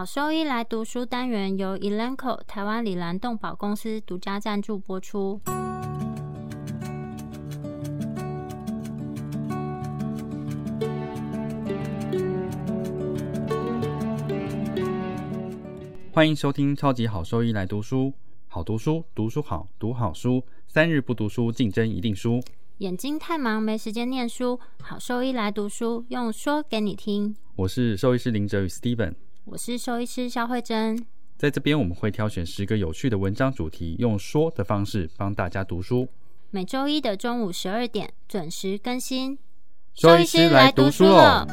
好兽医来读书单元由 Elanco 台湾里兰动保公司独家赞助播出。欢迎收听超级好兽医来读书，好读书，读书好，读好书，三日不读书，竞争一定输。眼睛太忙没时间念书，好兽医来读书，用说给你听。我是兽医师林哲宇 Steven。我是兽医师肖慧珍，在这边我们会挑选十个有趣的文章主题，用说的方式帮大家读书。每周一的中午十二点准时更新。兽医师来读书了。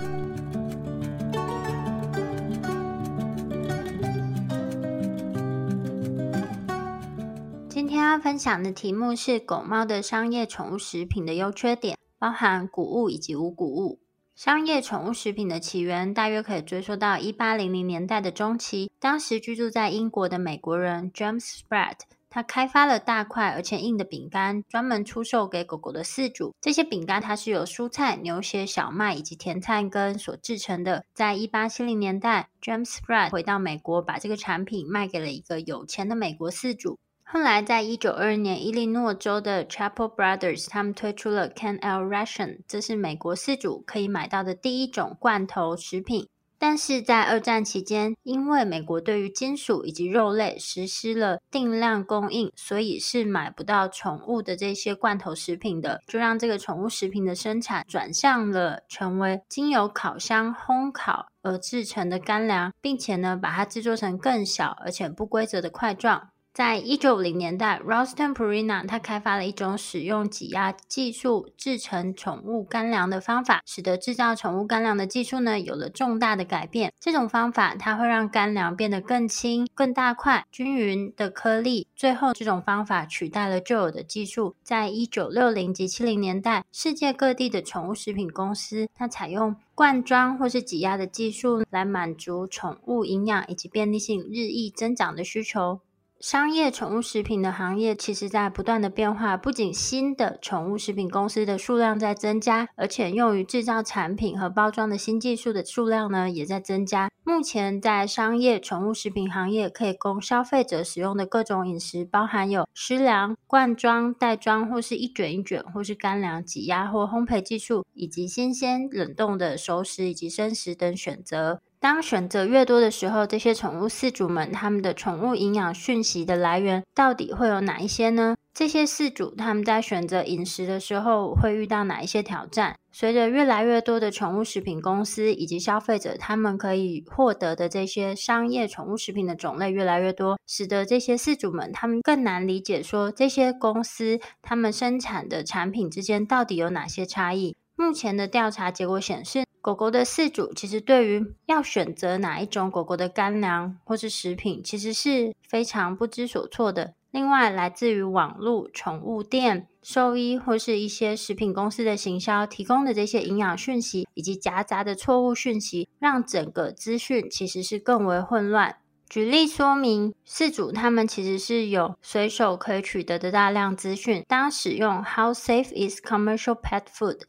今天要分享的题目是狗猫的商业宠物食品的优缺点，包含谷物以及无谷物。商业宠物食品的起源大约可以追溯到一八零零年代的中期。当时居住在英国的美国人 James Spratt，他开发了大块而且硬的饼干，专门出售给狗狗的饲主。这些饼干它是由蔬菜、牛血、小麦以及甜菜根所制成的。在一八七零年代，James Spratt 回到美国，把这个产品卖给了一个有钱的美国饲主。后来，在一九二二年，伊利诺州的 Chapel Brothers 他们推出了 Canalration，这是美国饲主可以买到的第一种罐头食品。但是在二战期间，因为美国对于金属以及肉类实施了定量供应，所以是买不到宠物的这些罐头食品的，就让这个宠物食品的生产转向了成为经由烤箱烘烤而制成的干粮，并且呢，把它制作成更小而且不规则的块状。在一九五零年代，Ralston Purina 他开发了一种使用挤压技术制成宠物干粮的方法，使得制造宠物干粮的技术呢有了重大的改变。这种方法它会让干粮变得更轻、更大块、均匀的颗粒。最后，这种方法取代了旧有的技术。在一九六零及七零年代，世界各地的宠物食品公司它采用罐装或是挤压的技术来满足宠物营养以及便利性日益增长的需求。商业宠物食品的行业其实在不断的变化，不仅新的宠物食品公司的数量在增加，而且用于制造产品和包装的新技术的数量呢也在增加。目前在商业宠物食品行业可以供消费者使用的各种饮食，包含有湿粮、罐装、袋装或是一卷一卷，或是干粮、挤压或烘焙技术，以及新鲜冷冻的熟食以及生食等选择。当选择越多的时候，这些宠物饲主们他们的宠物营养讯息的来源到底会有哪一些呢？这些饲主他们在选择饮食的时候会遇到哪一些挑战？随着越来越多的宠物食品公司以及消费者他们可以获得的这些商业宠物食品的种类越来越多，使得这些饲主们他们更难理解说这些公司他们生产的产品之间到底有哪些差异。目前的调查结果显示，狗狗的饲主其实对于要选择哪一种狗狗的干粮或是食品，其实是非常不知所措的。另外，来自于网络宠物店、兽医或是一些食品公司的行销提供的这些营养讯息，以及夹杂的错误讯息，让整个资讯其实是更为混乱。举例说明，饲主他们其实是有随手可以取得的大量资讯。当使用 “How safe is commercial pet food？”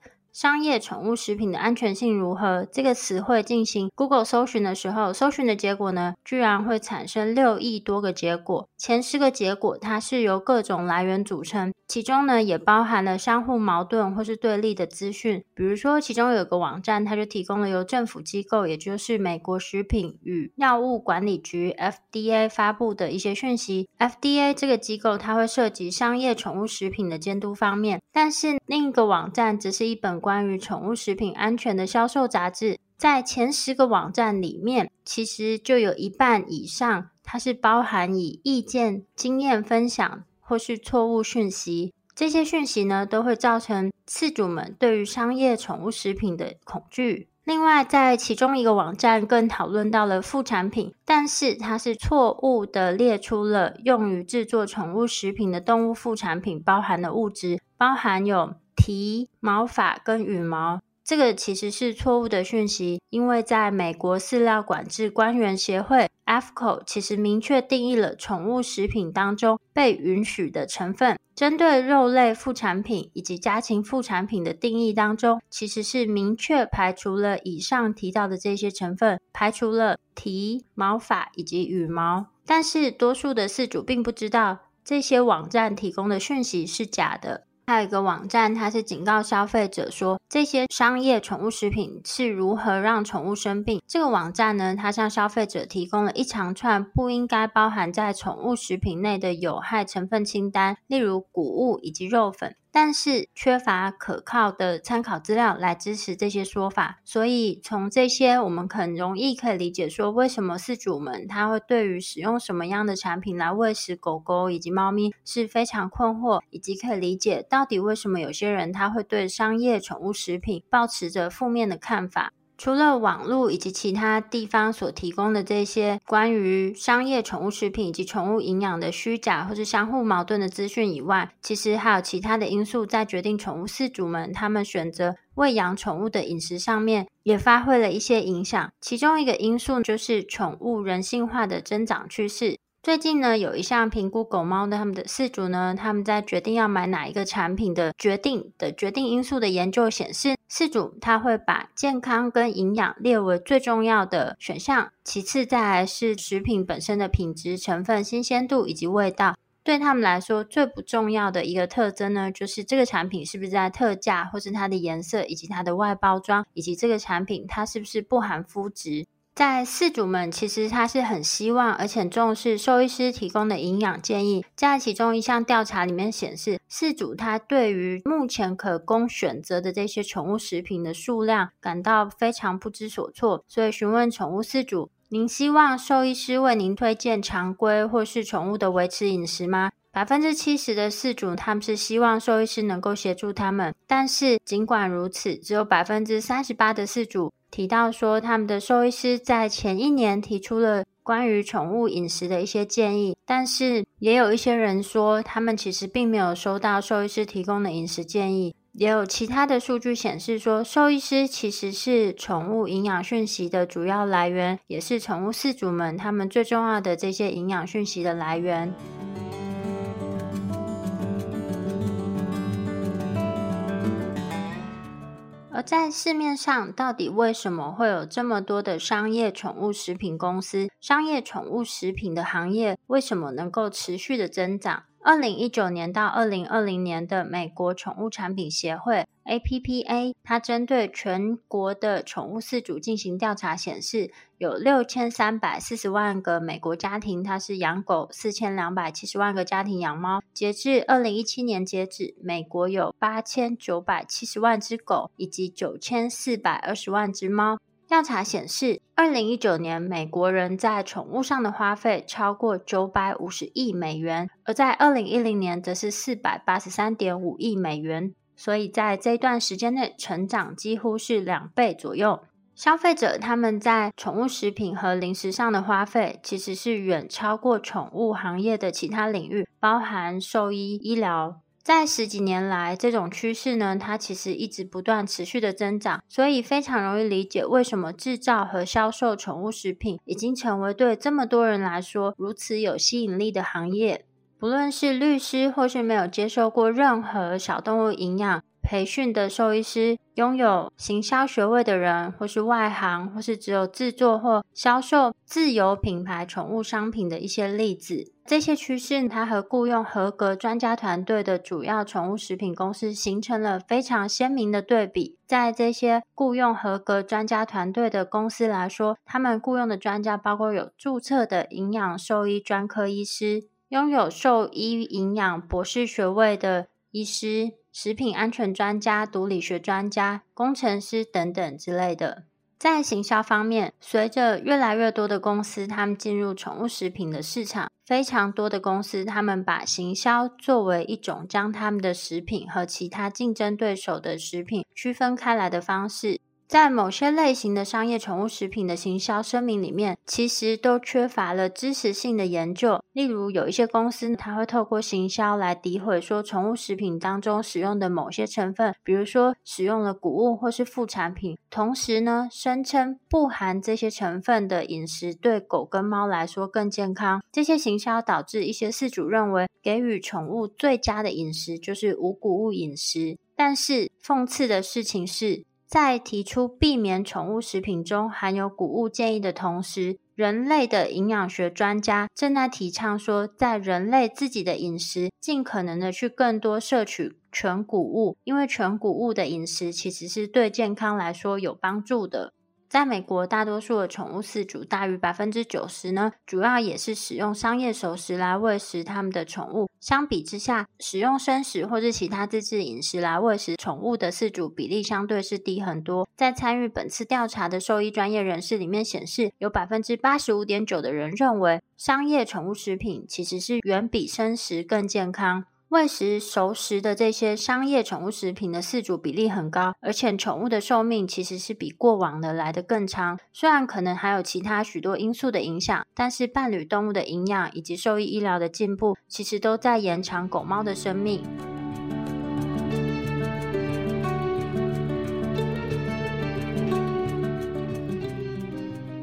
商业宠物食品的安全性如何？这个词汇进行 Google 搜寻的时候，搜寻的结果呢，居然会产生六亿多个结果。前十个结果它是由各种来源组成，其中呢也包含了相互矛盾或是对立的资讯。比如说，其中有个网站，它就提供了由政府机构，也就是美国食品与药物管理局 FDA 发布的一些讯息。FDA 这个机构它会涉及商业宠物食品的监督方面，但是另一个网站只是一本。关于宠物食品安全的销售杂志，在前十个网站里面，其实就有一半以上，它是包含以意见、经验分享或是错误讯息。这些讯息呢，都会造成饲主们对于商业宠物食品的恐惧。另外，在其中一个网站更讨论到了副产品，但是它是错误的列出了用于制作宠物食品的动物副产品包含的物质，包含有。皮、毛发跟羽毛，这个其实是错误的讯息，因为在美国饲料管制官员协会 （AFCO） 其实明确定义了宠物食品当中被允许的成分。针对肉类副产品以及家禽副产品的定义当中，其实是明确排除了以上提到的这些成分，排除了蹄、毛发以及羽毛。但是多数的饲主并不知道这些网站提供的讯息是假的。还有一个网站，它是警告消费者说，这些商业宠物食品是如何让宠物生病。这个网站呢，它向消费者提供了一长串不应该包含在宠物食品内的有害成分清单，例如谷物以及肉粉。但是缺乏可靠的参考资料来支持这些说法，所以从这些我们很容易可以理解说，为什么饲主们他会对于使用什么样的产品来喂食狗狗以及猫咪是非常困惑，以及可以理解到底为什么有些人他会对商业宠物食品抱持着负面的看法。除了网络以及其他地方所提供的这些关于商业宠物食品以及宠物营养的虚假或是相互矛盾的资讯以外，其实还有其他的因素在决定宠物饲主们他们选择喂养宠物的饮食上面也发挥了一些影响。其中一个因素就是宠物人性化的增长趋势。最近呢，有一项评估狗猫的他们的饲主呢，他们在决定要买哪一个产品的决定的决定因素的研究显示，饲主他会把健康跟营养列为最重要的选项，其次再来是食品本身的品质、成分、新鲜度以及味道。对他们来说，最不重要的一个特征呢，就是这个产品是不是在特价，或是它的颜色以及它的外包装，以及这个产品它是不是不含麸质。在饲主们其实他是很希望，而且重视兽医师提供的营养建议。在其中一项调查里面显示，饲主他对于目前可供选择的这些宠物食品的数量感到非常不知所措，所以询问宠物饲主：“您希望兽医师为您推荐常规或是宠物的维持饮食吗？”百分之七十的饲主他们是希望兽医师能够协助他们，但是尽管如此，只有百分之三十八的饲主。提到说，他们的兽医师在前一年提出了关于宠物饮食的一些建议，但是也有一些人说，他们其实并没有收到兽医师提供的饮食建议。也有其他的数据显示说，兽医师其实是宠物营养讯息的主要来源，也是宠物饲主们他们最重要的这些营养讯息的来源。而在市面上，到底为什么会有这么多的商业宠物食品公司？商业宠物食品的行业为什么能够持续的增长？二零一九年到二零二零年的美国宠物产品协会 （APPA） 它针对全国的宠物饲主进行调查，显示有六千三百四十万个美国家庭，它是养狗；四千两百七十万个家庭养猫。截至二零一七年截止，美国有八千九百七十万只狗以及九千四百二十万只猫。调查显示，二零一九年美国人在宠物上的花费超过九百五十亿美元，而在二零一零年则是四百八十三点五亿美元。所以在这段时间内，成长几乎是两倍左右。消费者他们在宠物食品和零食上的花费，其实是远超过宠物行业的其他领域，包含兽医、医疗。在十几年来，这种趋势呢，它其实一直不断持续的增长，所以非常容易理解为什么制造和销售宠物食品已经成为对这么多人来说如此有吸引力的行业。不论是律师，或是没有接受过任何小动物营养培训的兽医师，拥有行销学位的人，或是外行，或是只有制作或销售自有品牌宠物商品的一些例子。这些趋势，它和雇佣合格专家团队的主要宠物食品公司形成了非常鲜明的对比。在这些雇佣合格专家团队的公司来说，他们雇佣的专家包括有注册的营养兽医专科医师，拥有兽医营养博士学位的医师。食品安全专家、毒理学专家、工程师等等之类的。在行销方面，随着越来越多的公司他们进入宠物食品的市场，非常多的公司他们把行销作为一种将他们的食品和其他竞争对手的食品区分开来的方式。在某些类型的商业宠物食品的行销声明里面，其实都缺乏了知识性的研究。例如，有一些公司，它会透过行销来诋毁说宠物食品当中使用的某些成分，比如说使用了谷物或是副产品。同时呢，声称不含这些成分的饮食对狗跟猫来说更健康。这些行销导致一些饲主认为，给予宠物最佳的饮食就是无谷物饮食。但是，讽刺的事情是，在提出避免宠物食品中含有谷物建议的同时，人类的营养学专家正在提倡说，在人类自己的饮食尽可能的去更多摄取全谷物，因为全谷物的饮食其实是对健康来说有帮助的。在美国，大多数的宠物饲主大于百分之九十呢，主要也是使用商业熟食来喂食他们的宠物。相比之下，使用生食或是其他自制饮食来喂食宠物的饲主比例相对是低很多。在参与本次调查的兽医专业人士里面显示，有百分之八十五点九的人认为，商业宠物食品其实是远比生食更健康。喂食熟食的这些商业宠物食品的饲主比例很高，而且宠物的寿命其实是比过往的来得更长。虽然可能还有其他许多因素的影响，但是伴侣动物的营养以及兽医医疗的进步，其实都在延长狗猫的生命。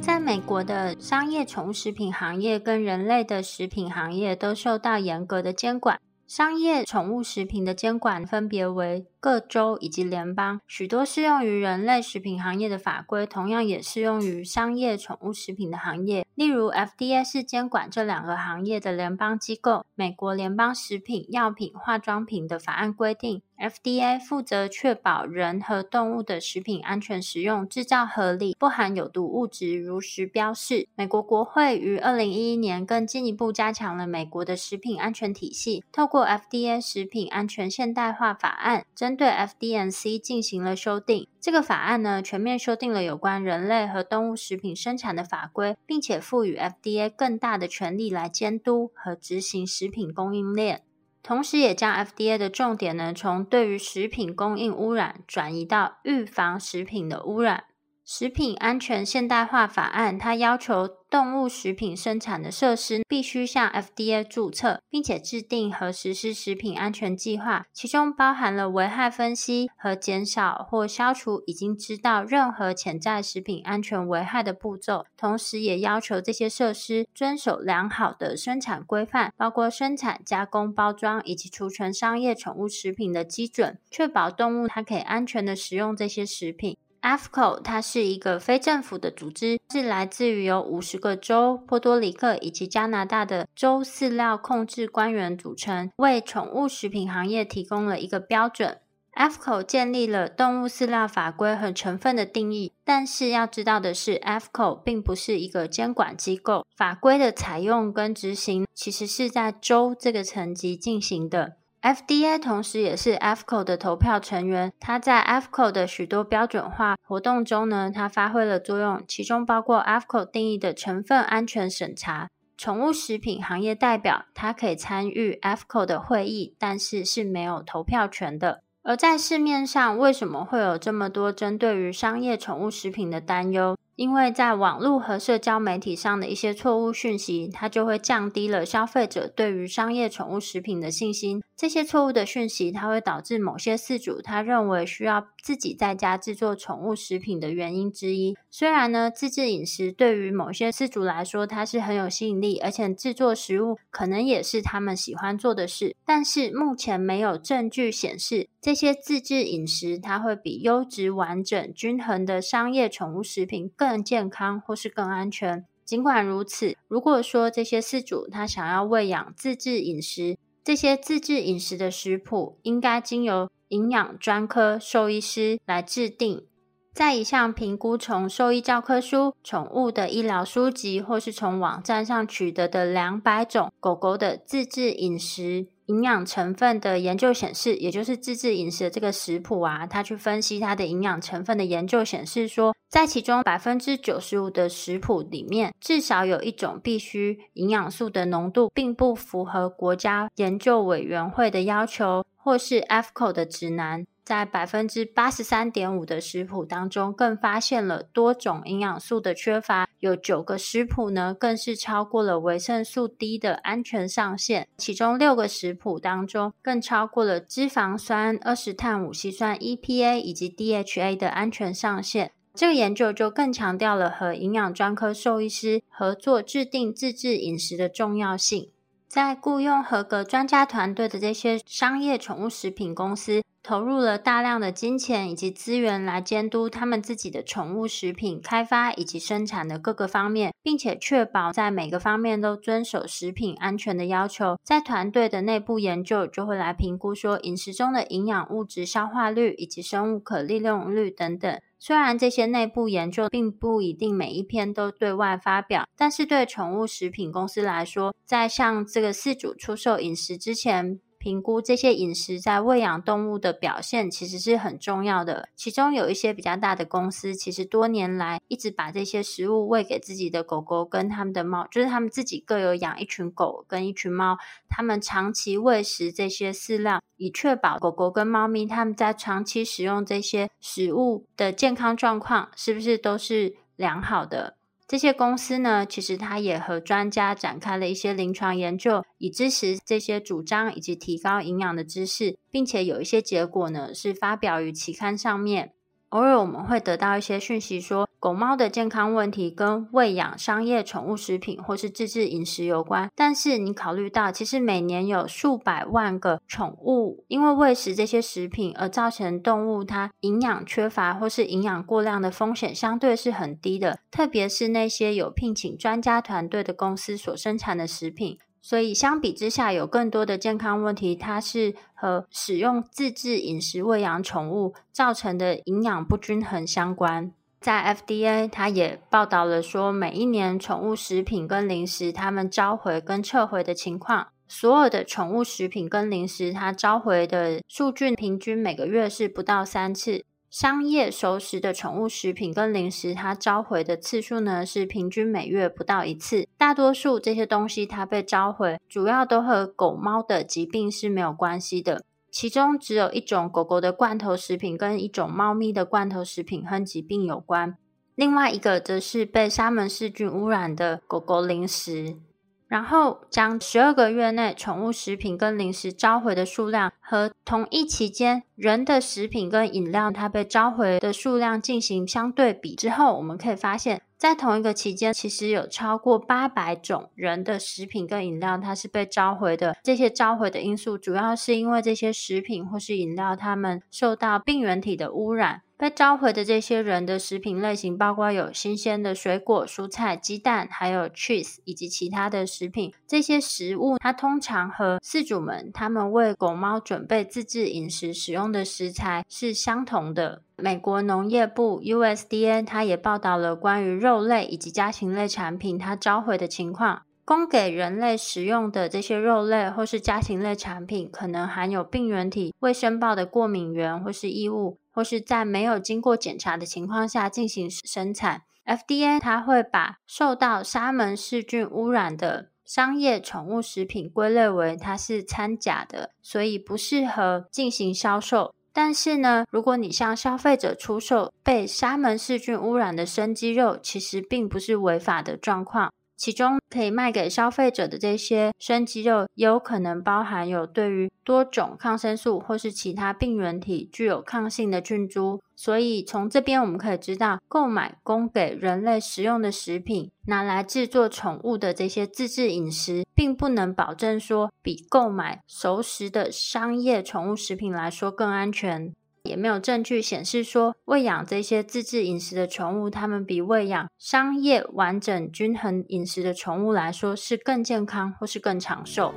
在美国的商业宠物食品行业跟人类的食品行业都受到严格的监管。商业宠物食品的监管分别为各州以及联邦，许多适用于人类食品行业的法规，同样也适用于商业宠物食品的行业。例如，FDA 是监管这两个行业的联邦机构。美国联邦食品药品化妆品的法案规定。FDA 负责确保人和动物的食品安全使用，制造合理，不含有毒物质，如实标示。美国国会于二零一一年更进一步加强了美国的食品安全体系，透过 FDA 食品安全现代化法案，针对 FDNC 进行了修订。这个法案呢，全面修订了有关人类和动物食品生产的法规，并且赋予 FDA 更大的权力来监督和执行食品供应链。同时，也将 FDA 的重点呢，从对于食品供应污染转移到预防食品的污染。食品安全现代化法案，它要求动物食品生产的设施必须向 FDA 注册，并且制定和实施食品安全计划，其中包含了危害分析和减少或消除已经知道任何潜在食品安全危害的步骤。同时，也要求这些设施遵守良好的生产规范，包括生产、加工、包装以及储存商业宠物食品的基准，确保动物它可以安全的食用这些食品。AFCO 它是一个非政府的组织，是来自于有五十个州、波多黎各以及加拿大的州饲料控制官员组成，为宠物食品行业提供了一个标准。FCO 建立了动物饲料法规和成分的定义，但是要知道的是，AFCO 并不是一个监管机构，法规的采用跟执行其实是在州这个层级进行的。FDA 同时也是 AFCO 的投票成员，它在 AFCO 的许多标准化活动中呢，它发挥了作用，其中包括 AFCO 定义的成分安全审查。宠物食品行业代表，它可以参与 AFCO 的会议，但是是没有投票权的。而在市面上，为什么会有这么多针对于商业宠物食品的担忧？因为在网络和社交媒体上的一些错误讯息，它就会降低了消费者对于商业宠物食品的信心。这些错误的讯息，它会导致某些饲主他认为需要自己在家制作宠物食品的原因之一。虽然呢，自制饮食对于某些饲主来说，它是很有吸引力，而且制作食物可能也是他们喜欢做的事。但是目前没有证据显示这些自制饮食它会比优质、完整、均衡的商业宠物食品更健康或是更安全。尽管如此，如果说这些饲主他想要喂养自制饮食，这些自制饮食的食谱应该经由营养专科兽医师来制定。在一项评估从兽医教科书、宠物的医疗书籍或是从网站上取得的两百种狗狗的自制饮食。营养成分的研究显示，也就是自制饮食的这个食谱啊，它去分析它的营养成分的研究显示说，在其中百分之九十五的食谱里面，至少有一种必需营养素的浓度并不符合国家研究委员会的要求，或是 Fco 的指南。在百分之八十三点五的食谱当中，更发现了多种营养素的缺乏。有九个食谱呢，更是超过了维生素 D 的安全上限。其中六个食谱当中，更超过了脂肪酸、二十碳五烯酸 EPA 以及 DHA 的安全上限。这个研究就更强调了和营养专科兽医师合作制定自制饮食的重要性。在雇佣合格专家团队的这些商业宠物食品公司，投入了大量的金钱以及资源来监督他们自己的宠物食品开发以及生产的各个方面，并且确保在每个方面都遵守食品安全的要求。在团队的内部研究就会来评估说饮食中的营养物质消化率以及生物可利用率等等。虽然这些内部研究并不一定每一篇都对外发表，但是对宠物食品公司来说，在向这个饲主出售饮食之前，评估这些饮食在喂养动物的表现其实是很重要的。其中有一些比较大的公司，其实多年来一直把这些食物喂给自己的狗狗跟他们的猫，就是他们自己各有养一群狗跟一群猫，他们长期喂食这些饲料，以确保狗狗跟猫咪他们在长期使用这些食物的健康状况是不是都是良好的。这些公司呢，其实它也和专家展开了一些临床研究，以支持这些主张以及提高营养的知识，并且有一些结果呢，是发表于期刊上面。偶尔我们会得到一些讯息说，狗猫的健康问题跟喂养商业宠物食品或是自制饮食有关。但是你考虑到，其实每年有数百万个宠物因为喂食这些食品而造成动物它营养缺乏或是营养过量的风险，相对是很低的。特别是那些有聘请专家团队的公司所生产的食品。所以相比之下，有更多的健康问题，它是和使用自制饮食喂养宠物造成的营养不均衡相关。在 FDA，它也报道了说，每一年宠物食品跟零食它们召回跟撤回的情况，所有的宠物食品跟零食它召回的数据平均每个月是不到三次。商业熟食的宠物食品跟零食，它召回的次数呢，是平均每月不到一次。大多数这些东西它被召回，主要都和狗猫的疾病是没有关系的。其中只有一种狗狗的罐头食品跟一种猫咪的罐头食品和疾病有关，另外一个则是被沙门氏菌污染的狗狗零食。然后将十二个月内宠物食品跟零食召回的数量和同一期间人的食品跟饮料它被召回的数量进行相对比之后，我们可以发现，在同一个期间，其实有超过八百种人的食品跟饮料它是被召回的。这些召回的因素主要是因为这些食品或是饮料它们受到病原体的污染。被召回的这些人的食品类型包括有新鲜的水果、蔬菜、鸡蛋，还有 cheese 以及其他的食品。这些食物它通常和饲主们他们为狗猫准备自制饮食使用的食材是相同的。美国农业部 USDA 它也报道了关于肉类以及家禽类产品它召回的情况。供给人类食用的这些肉类或是家禽类产品，可能含有病原体未申报的过敏原或是异物，或是在没有经过检查的情况下进行生产。FDA 它会把受到沙门氏菌污染的商业宠物食品归类为它是掺假的，所以不适合进行销售。但是呢，如果你向消费者出售被沙门氏菌污染的生鸡肉，其实并不是违法的状况。其中可以卖给消费者的这些生鸡肉，有可能包含有对于多种抗生素或是其他病原体具有抗性的菌株。所以从这边我们可以知道，购买供给人类食用的食品，拿来制作宠物的这些自制饮食，并不能保证说比购买熟食的商业宠物食品来说更安全。也没有证据显示说，喂养这些自制饮食的宠物，它们比喂养商业完整均衡饮食的宠物来说是更健康或是更长寿。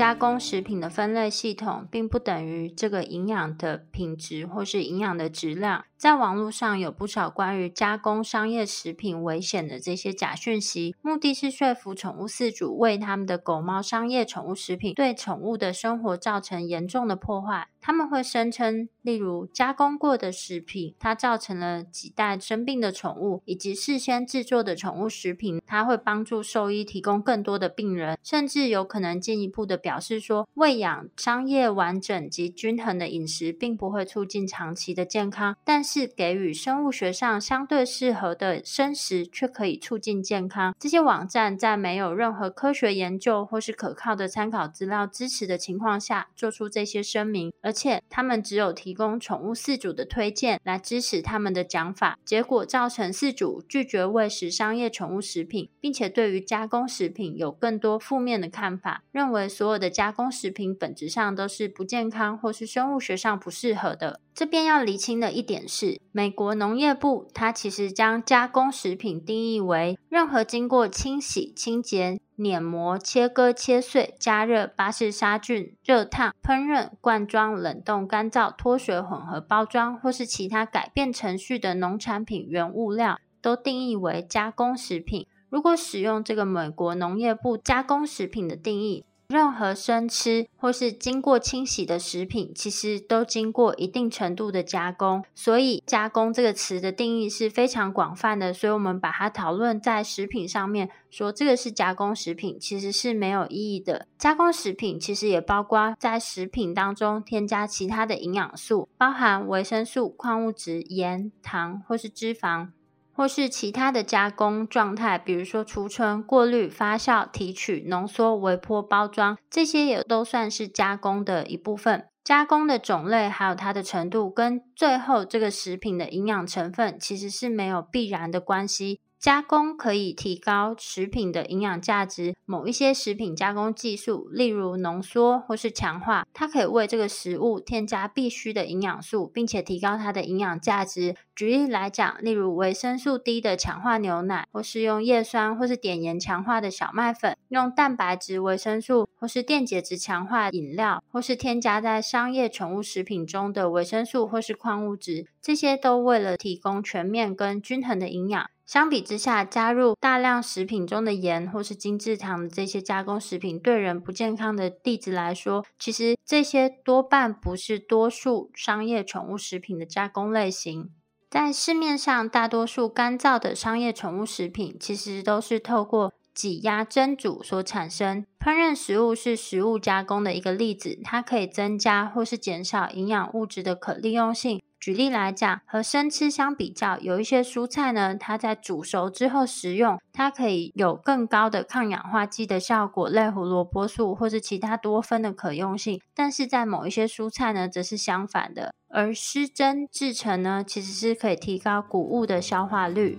加工食品的分类系统并不等于这个营养的品质或是营养的质量。在网络上有不少关于加工商业食品危险的这些假讯息，目的是说服宠物饲主为他们的狗猫商业宠物食品对宠物的生活造成严重的破坏。他们会声称，例如加工过的食品，它造成了几代生病的宠物，以及事先制作的宠物食品，它会帮助兽医提供更多的病人，甚至有可能进一步的表示说，喂养商业完整及均衡的饮食，并不会促进长期的健康，但是给予生物学上相对适合的生食，却可以促进健康。这些网站在没有任何科学研究或是可靠的参考资料支持的情况下，做出这些声明，而且他们只有提供宠物饲主的推荐来支持他们的讲法，结果造成饲主拒绝喂食商业宠物食品，并且对于加工食品有更多负面的看法，认为所有的加工食品本质上都是不健康或是生物学上不适合的。这边要厘清的一点是，美国农业部它其实将加工食品定义为任何经过清洗、清洁、碾磨、切割、切碎、加热、巴氏杀菌、热烫、烹饪、罐装、冷冻、干燥、脱水、混合包装或是其他改变程序的农产品原物料，都定义为加工食品。如果使用这个美国农业部加工食品的定义，任何生吃或是经过清洗的食品，其实都经过一定程度的加工。所以“加工”这个词的定义是非常广泛的。所以，我们把它讨论在食品上面，说这个是加工食品，其实是没有意义的。加工食品其实也包括在食品当中添加其他的营养素，包含维生素、矿物质、盐、糖或是脂肪。或是其他的加工状态，比如说储存、过滤、发酵、提取、浓缩、微波包装，这些也都算是加工的一部分。加工的种类还有它的程度，跟最后这个食品的营养成分其实是没有必然的关系。加工可以提高食品的营养价值，某一些食品加工技术，例如浓缩或是强化，它可以为这个食物添加必需的营养素，并且提高它的营养价值。举例来讲，例如维生素 D 的强化牛奶，或是用叶酸或是碘盐强化的小麦粉，用蛋白质、维生素或是电解质强化饮料，或是添加在商业宠物食品中的维生素或是矿物质，这些都为了提供全面跟均衡的营养。相比之下，加入大量食品中的盐或是精制糖的这些加工食品，对人不健康的例子来说，其实这些多半不是多数商业宠物食品的加工类型。在市面上，大多数干燥的商业宠物食品，其实都是透过挤压蒸煮所产生。烹饪食物是食物加工的一个例子，它可以增加或是减少营养物质的可利用性。举例来讲，和生吃相比较，有一些蔬菜呢，它在煮熟之后食用，它可以有更高的抗氧化剂的效果，类胡萝卜素或是其他多酚的可用性。但是在某一些蔬菜呢，则是相反的。而湿蒸制成呢，其实是可以提高谷物的消化率。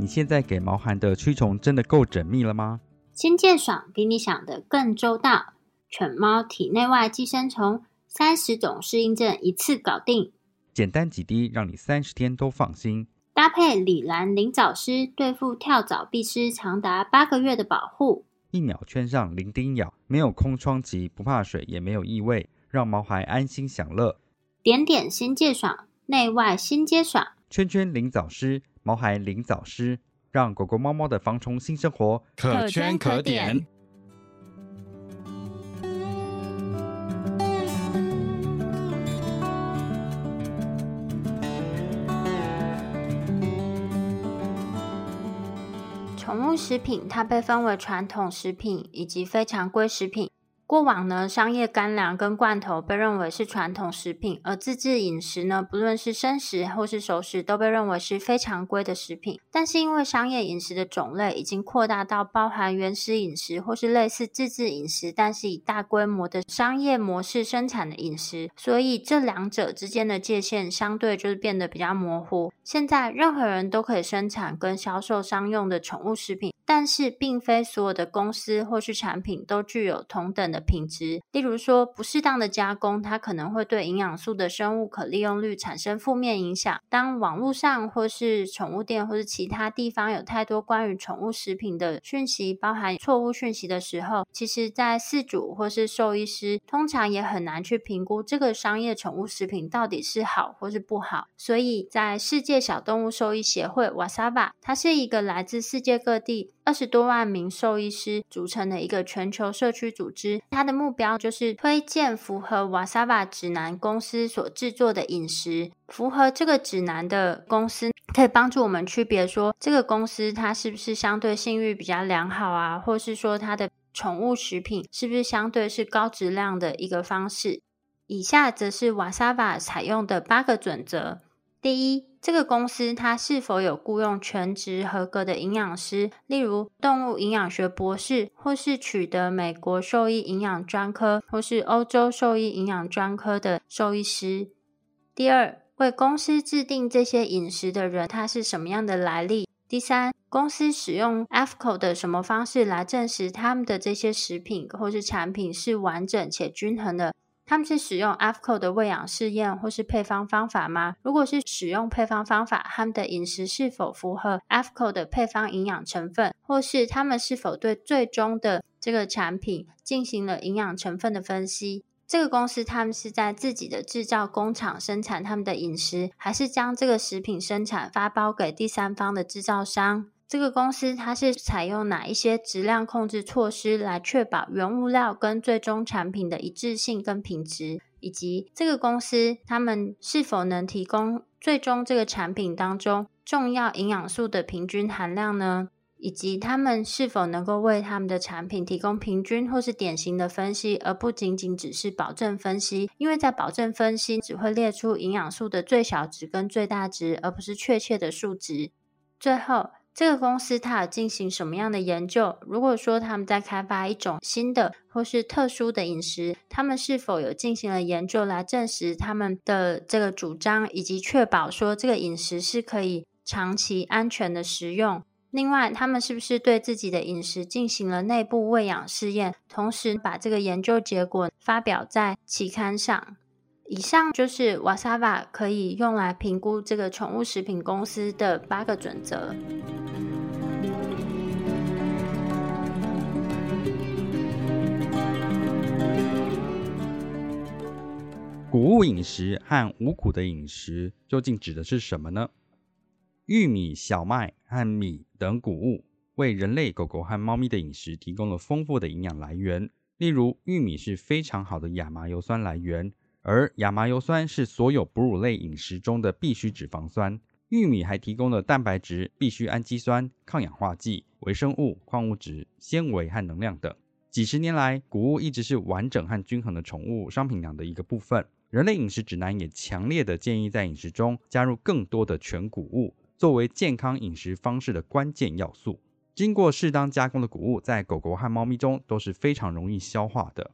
你现在给毛孩的驱虫真的够缜密了吗？清洁爽比你想的更周到，犬猫体内外寄生虫三十种适应症一次搞定，简单几滴让你三十天都放心。搭配李兰灵藻丝，对付跳蚤、必虱长达八个月的保护。一秒圈上零叮咬，没有空窗期，不怕水，也没有异味，让毛孩安心享乐。点点新界爽，内外新皆爽。圈圈灵藻丝。毛孩灵藻师，让狗狗、猫猫的防虫新生活可圈可点。宠物食品它被分为传统食品以及非常规食品。过往呢，商业干粮跟罐头被认为是传统食品，而自制饮食呢，不论是生食或是熟食，都被认为是非常规的食品。但是因为商业饮食的种类已经扩大到包含原始饮食或是类似自制饮食，但是以大规模的商业模式生产的饮食，所以这两者之间的界限相对就是变得比较模糊。现在任何人都可以生产跟销售商用的宠物食品，但是并非所有的公司或是产品都具有同等的。品质。例如说，不适当的加工，它可能会对营养素的生物可利用率产生负面影响。当网络上或是宠物店或是其他地方有太多关于宠物食品的讯息，包含错误讯息的时候，其实，在饲主或是兽医师通常也很难去评估这个商业宠物食品到底是好或是不好。所以在世界小动物兽医协会 WASAVA，它是一个来自世界各地二十多万名兽医师组成的一个全球社区组织。它的目标就是推荐符合 WASAVA 指南公司所制作的饮食。符合这个指南的公司，可以帮助我们区别说，这个公司它是不是相对信誉比较良好啊，或是说它的宠物食品是不是相对是高质量的一个方式。以下则是 WASAVA 采用的八个准则。第一，这个公司它是否有雇佣全职合格的营养师，例如动物营养学博士，或是取得美国兽医营养专科或是欧洲兽医营养专科的兽医师。第二，为公司制定这些饮食的人，他是什么样的来历？第三，公司使用 AFCO 的什么方式来证实他们的这些食品或是产品是完整且均衡的？他们是使用 AFCO 的喂养试验或是配方方法吗？如果是使用配方方法，他们的饮食是否符合 AFCO 的配方营养成分，或是他们是否对最终的这个产品进行了营养成分的分析？这个公司他们是在自己的制造工厂生产他们的饮食，还是将这个食品生产发包给第三方的制造商？这个公司它是采用哪一些质量控制措施来确保原物料跟最终产品的一致性跟品质，以及这个公司他们是否能提供最终这个产品当中重要营养素的平均含量呢？以及他们是否能够为他们的产品提供平均或是典型的分析，而不仅仅只是保证分析？因为在保证分析只会列出营养素的最小值跟最大值，而不是确切的数值。最后。这个公司它有进行什么样的研究？如果说他们在开发一种新的或是特殊的饮食，他们是否有进行了研究来证实他们的这个主张，以及确保说这个饮食是可以长期安全的食用？另外，他们是不是对自己的饮食进行了内部喂养试验，同时把这个研究结果发表在期刊上？以上就是 WASAVA 可以用来评估这个宠物食品公司的八个准则。谷物饮食和五谷的饮食究竟指的是什么呢？玉米、小麦和米等谷物为人类、狗狗和猫咪的饮食提供了丰富的营养来源。例如，玉米是非常好的亚麻油酸来源。而亚麻油酸是所有哺乳类饮食中的必需脂肪酸。玉米还提供了蛋白质、必需氨基酸、抗氧化剂、微生物、矿物质、纤维和能量等。几十年来，谷物一直是完整和均衡的宠物商品粮的一个部分。人类饮食指南也强烈的建议在饮食中加入更多的全谷物，作为健康饮食方式的关键要素。经过适当加工的谷物，在狗狗和猫咪中都是非常容易消化的。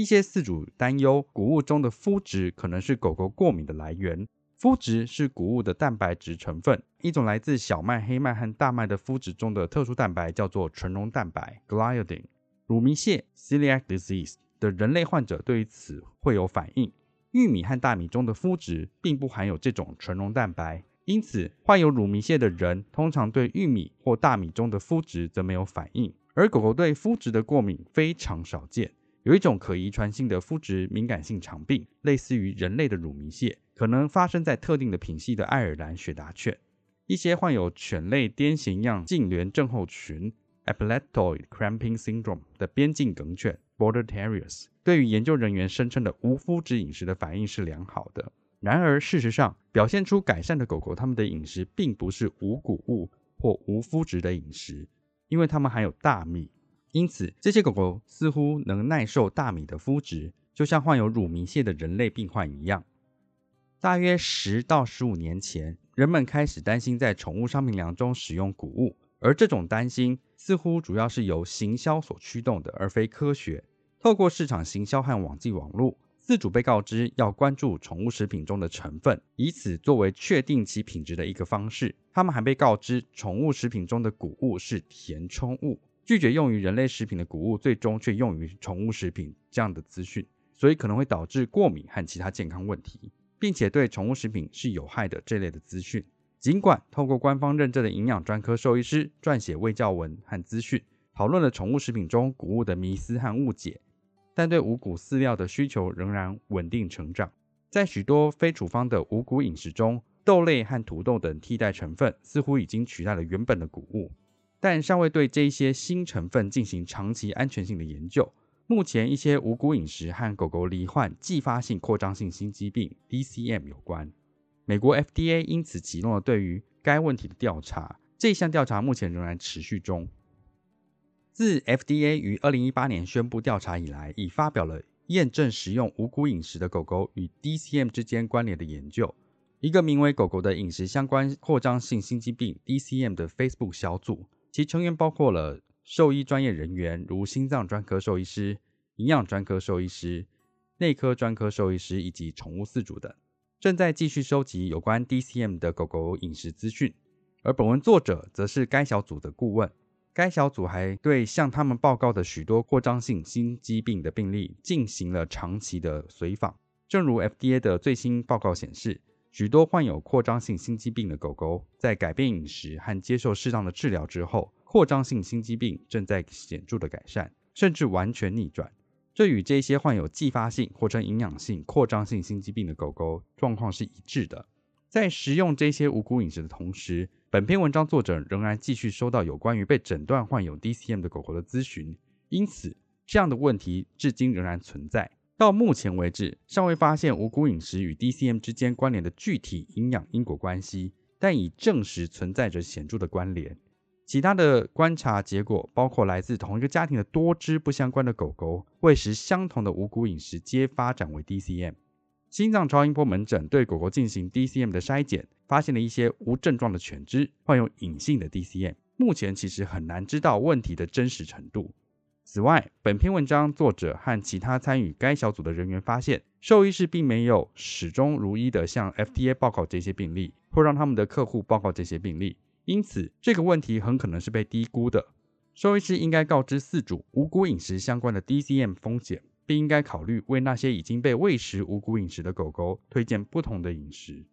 一些饲主担忧谷物中的麸质可能是狗狗过敏的来源。麸质是谷物的蛋白质成分，一种来自小麦、黑麦和大麦的麸质中的特殊蛋白叫做纯溶蛋白 （gliadin）。乳糜泻 （celiac disease） 的人类患者对于此会有反应。玉米和大米中的麸质并不含有这种纯溶蛋白，因此患有乳糜泻的人通常对玉米或大米中的麸质则没有反应，而狗狗对麸质的过敏非常少见。有一种可遗传性的肤质敏感性肠病，类似于人类的乳糜獬，可能发生在特定的品系的爱尔兰雪达犬。一些患有犬类癫痫样痉挛症候群 （Epileptoid Cramping Syndrome） 的边境梗犬 （Border Terriers） 对于研究人员声称的无麸质饮食的反应是良好的。然而，事实上，表现出改善的狗狗，它们的饮食并不是无谷物或无麸质的饮食，因为它们含有大米。因此，这些狗狗似乎能耐受大米的麸质，就像患有乳糜泻的人类病患一样。大约十到十五年前，人们开始担心在宠物商品粮中使用谷物，而这种担心似乎主要是由行销所驱动的，而非科学。透过市场行销和网际网络，饲主被告知要关注宠物食品中的成分，以此作为确定其品质的一个方式。他们还被告知宠物食品中的谷物是填充物。拒绝用于人类食品的谷物，最终却用于宠物食品这样的资讯，所以可能会导致过敏和其他健康问题，并且对宠物食品是有害的这类的资讯。尽管透过官方认证的营养专科兽医师撰写卫教文和资讯，讨论了宠物食品中谷物的迷思和误解，但对五谷饲料的需求仍然稳定成长。在许多非处方的五谷饮食中，豆类和土豆等替代成分似乎已经取代了原本的谷物，但尚未对这一些新成分进行长期安全性的研究。目前，一些无谷饮食和狗狗罹患继发性扩张性心肌病 （DCM） 有关。美国 FDA 因此启动了对于该问题的调查，这项调查目前仍然持续中。自 FDA 于2018年宣布调查以来，已发表了验证食用无谷饮食的狗狗与 DCM 之间关联的研究。一个名为“狗狗的饮食相关扩张性心肌病 ”（DCM） 的 Facebook 小组，其成员包括了兽医专业人员，如心脏专科兽医师、营养专科兽医师、内科专科兽医师以及宠物饲主等，正在继续收集有关 DCM 的狗狗饮食资讯。而本文作者则是该小组的顾问。该小组还对向他们报告的许多扩张性心肌病的病例进行了长期的随访。正如 FDA 的最新报告显示。许多患有扩张性心肌病的狗狗，在改变饮食和接受适当的治疗之后，扩张性心肌病正在显著的改善，甚至完全逆转。这与这些患有继发性或称营养性扩张性心肌病的狗狗状况是一致的。在食用这些五谷饮食的同时，本篇文章作者仍然继续收到有关于被诊断患有 DCM 的狗狗的咨询，因此这样的问题至今仍然存在。到目前为止，尚未发现五谷饮食与 DCM 之间关联的具体营养因果关系，但已证实存在着显著的关联。其他的观察结果包括来自同一个家庭的多只不相关的狗狗喂食相同的五谷饮食，皆发展为 DCM。心脏超音波门诊对狗狗进行 DCM 的筛检，发现了一些无症状的犬只患有隐性的 DCM。目前其实很难知道问题的真实程度。此外，本篇文章作者和其他参与该小组的人员发现，兽医师并没有始终如一地向 FDA 报告这些病例，或让他们的客户报告这些病例。因此，这个问题很可能是被低估的。兽医师应该告知饲主无谷饮食相关的 DCM 风险，并应该考虑为那些已经被喂食无谷饮食的狗狗推荐不同的饮食。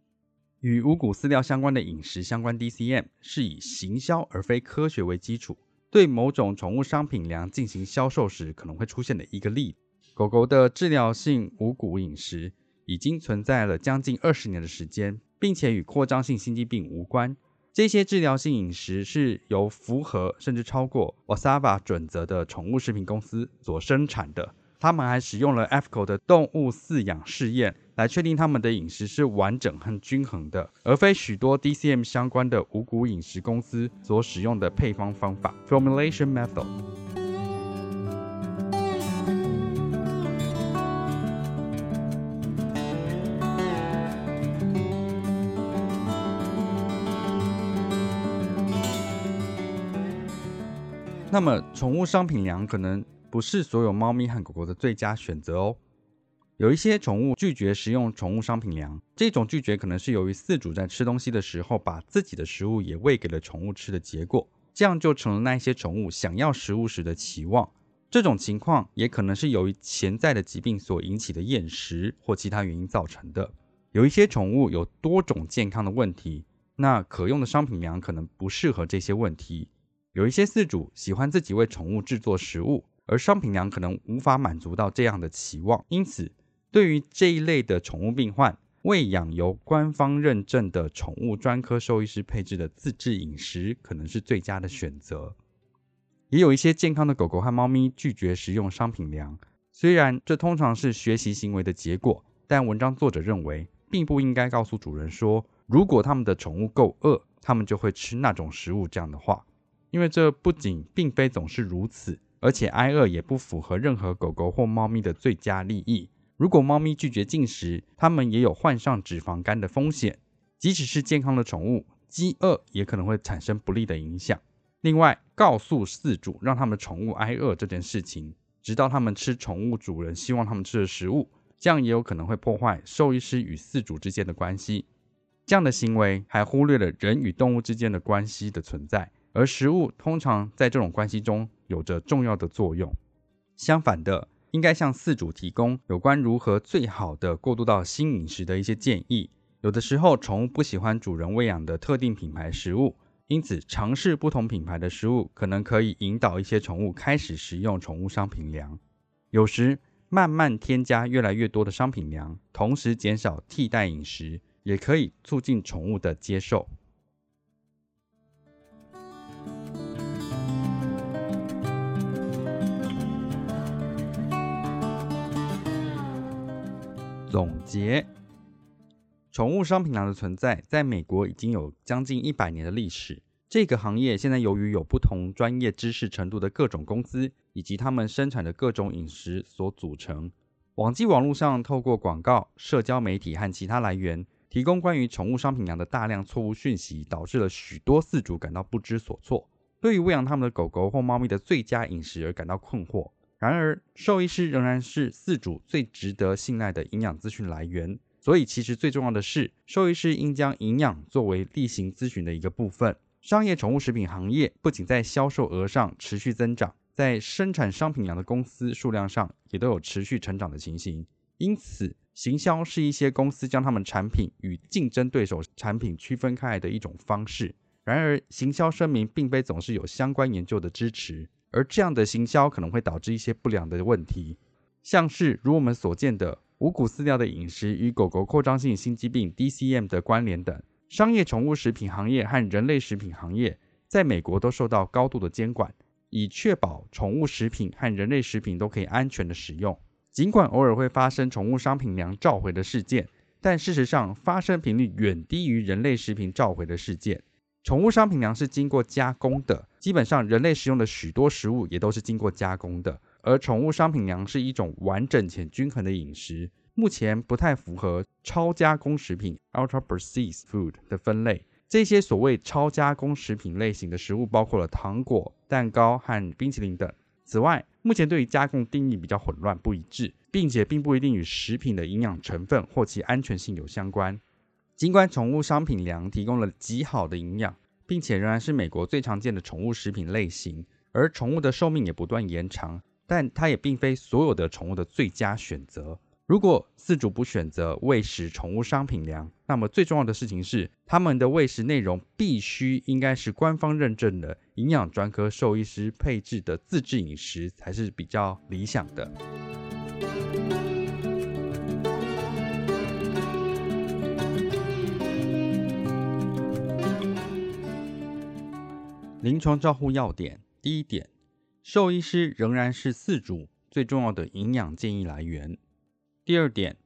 与无谷饲料相关的饮食相关 DCM，是以行销而非科学为基础。对某种宠物商品粮进行销售时可能会出现的一个例，狗狗的治疗性无谷饮食已经存在了将近二十年的时间，并且与扩张性心肌病无关。这些治疗性饮食是由符合甚至超过 OSAVA 准则的宠物食品公司所生产的。他们还使用了 FCO 的动物饲养试验来确定他们的饮食是完整和均衡的，而非许多 DCM 相关的五谷饮食公司所使用的配方方法 （formulation method）。那么，宠物商品粮可能不是所有猫咪和狗狗的最佳选择哦。有一些宠物拒绝食用宠物商品粮，这种拒绝可能是由于饲主在吃东西的时候把自己的食物也喂给了宠物吃的结果，这样就成了那些宠物想要食物时的期望。这种情况也可能是由于潜在的疾病所引起的厌食或其他原因造成的。有一些宠物有多种健康的问题，那可用的商品粮可能不适合这些问题。有一些饲主喜欢自己为宠物制作食物。而商品粮可能无法满足到这样的期望，因此，对于这一类的宠物病患，喂养由官方认证的宠物专科兽医师配置的自制饮食可能是最佳的选择。也有一些健康的狗狗和猫咪拒绝食用商品粮，虽然这通常是学习行为的结果，但文章作者认为，并不应该告诉主人说，如果他们的宠物够饿，他们就会吃那种食物这样的话，因为这不仅并非总是如此。而且挨饿也不符合任何狗狗或猫咪的最佳利益。如果猫咪拒绝进食，它们也有患上脂肪肝的风险。即使是健康的宠物，饥饿也可能会产生不利的影响。另外，告诉饲主让他们宠物挨饿这件事情，直到他们吃宠物主人希望他们吃的食物，这样也有可能会破坏兽医师与饲主之间的关系。这样的行为还忽略了人与动物之间的关系的存在。而食物通常在这种关系中有着重要的作用。相反的，应该向饲主提供有关如何最好的过渡到新饮食的一些建议。有的时候，宠物不喜欢主人喂养的特定品牌食物，因此尝试不同品牌的食物，可能可以引导一些宠物开始食用宠物商品粮。有时，慢慢添加越来越多的商品粮，同时减少替代饮食，也可以促进宠物的接受。总结：宠物商品粮的存在，在美国已经有将近一百年的历史。这个行业现在由于有不同专业知识程度的各种公司，以及他们生产的各种饮食所组成。网际网络上透过广告、社交媒体和其他来源，提供关于宠物商品粮的大量错误讯息，导致了许多饲主感到不知所措，对于喂养他们的狗狗或猫咪的最佳饮食而感到困惑。然而，兽医师仍然是饲主最值得信赖的营养资讯来源。所以，其实最重要的是，兽医师应将营养作为例行咨询的一个部分。商业宠物食品行业不仅在销售额上持续增长，在生产商品粮的公司数量上也都有持续成长的情形。因此，行销是一些公司将他们产品与竞争对手产品区分开来的一种方式。然而，行销声明并非总是有相关研究的支持，而这样的行销可能会导致一些不良的问题，像是如我们所见的五谷饲料的饮食与狗狗扩张性心肌病 （DCM） 的关联等。商业宠物食品行业和人类食品行业在美国都受到高度的监管，以确保宠物食品和人类食品都可以安全的使用。尽管偶尔会发生宠物商品粮召回的事件，但事实上发生频率远低于人类食品召回的事件。宠物商品粮是经过加工的，基本上人类食用的许多食物也都是经过加工的，而宠物商品粮是一种完整且均衡的饮食。目前不太符合超加工食品 （ultra processed food） 的分类。这些所谓超加工食品类型的食物包括了糖果、蛋糕和冰淇淋等。此外，目前对于加工定义比较混乱不一致，并且并不一定与食品的营养成分或其安全性有相关。尽管宠物商品粮提供了极好的营养，并且仍然是美国最常见的宠物食品类型，而宠物的寿命也不断延长，但它也并非所有的宠物的最佳选择。如果饲主不选择喂食宠物商品粮，那么最重要的事情是，他们的喂食内容必须应该是官方认证的营养专科兽医师配置的自制饮食才是比较理想的。临床照护要点：第一点，兽医师仍然是饲主最重要的营养建议来源。第二点，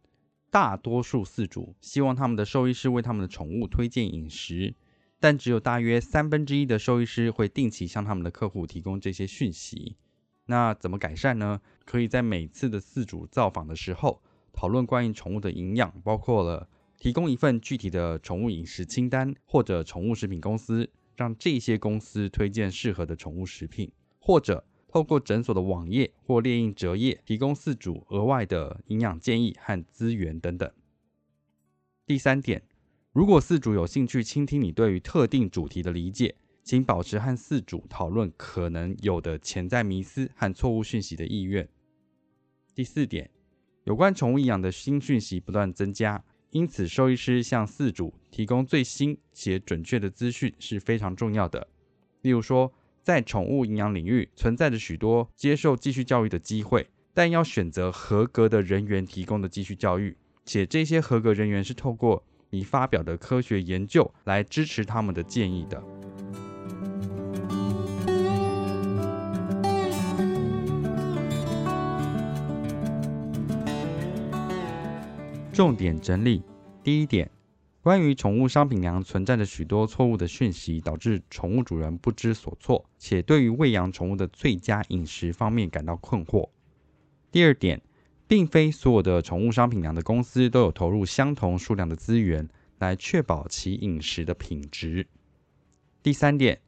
大多数饲主希望他们的兽医师为他们的宠物推荐饮食，但只有大约三分之一的兽医师会定期向他们的客户提供这些讯息。那怎么改善呢？可以在每次的饲主造访的时候讨论关于宠物的营养，包括了提供一份具体的宠物饮食清单，或者宠物食品公司让这些公司推荐适合的宠物食品，或者。透过诊所的网页或列印折页，提供饲主额外的营养建议和资源等等。第三点，如果饲主有兴趣倾听你对于特定主题的理解，请保持和饲主讨论可能有的潜在迷思和错误讯息的意愿。第四点，有关宠物营养的新讯息不断增加，因此兽医师向饲主提供最新且准确的资讯是非常重要的。例如说，在宠物营养领域存在着许多接受继续教育的机会，但要选择合格的人员提供的继续教育，且这些合格人员是透过你发表的科学研究来支持他们的建议的。重点整理：第一点。关于宠物商品粮存在着许多错误的讯息，导致宠物主人不知所措，且对于喂养宠物的最佳饮食方面感到困惑。第二点，并非所有的宠物商品粮的公司都有投入相同数量的资源来确保其饮食的品质。第三点，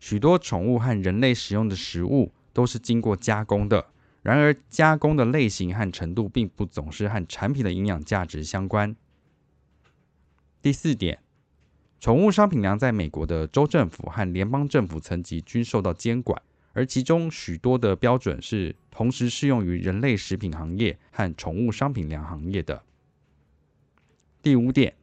许多宠物和人类使用的食物都是经过加工的，然而加工的类型和程度并不总是和产品的营养价值相关。第四点，宠物商品粮在美国的州政府和联邦政府层级均受到监管，而其中许多的标准是同时适用于人类食品行业和宠物商品粮行业的。第五点，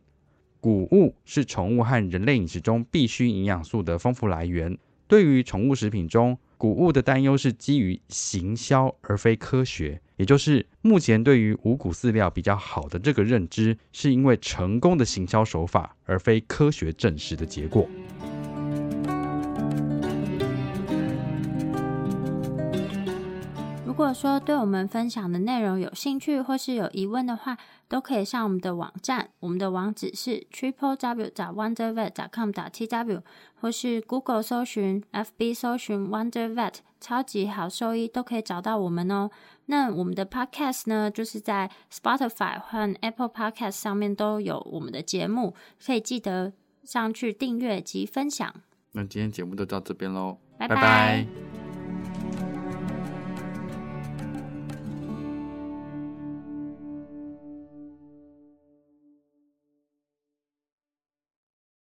谷物是宠物和人类饮食中必需营养素的丰富来源。对于宠物食品中谷物的担忧是基于行销而非科学，也就是目前对于五谷饲料比较好的这个认知，是因为成功的行销手法而非科学证实的结果。果说对我们分享的内容有兴趣或是有疑问的话，都可以上我们的网站，我们的网址是 triple w 点 wondervet 点 com 点 tw，或是 Google 搜寻、FB 搜寻 Wonder Vet 超级好兽医，都可以找到我们哦。那我们的 Podcast 呢，就是在 Spotify 和 Apple Podcast 上面都有我们的节目，可以记得上去订阅及分享。那今天节目就到这边喽，拜拜。拜拜。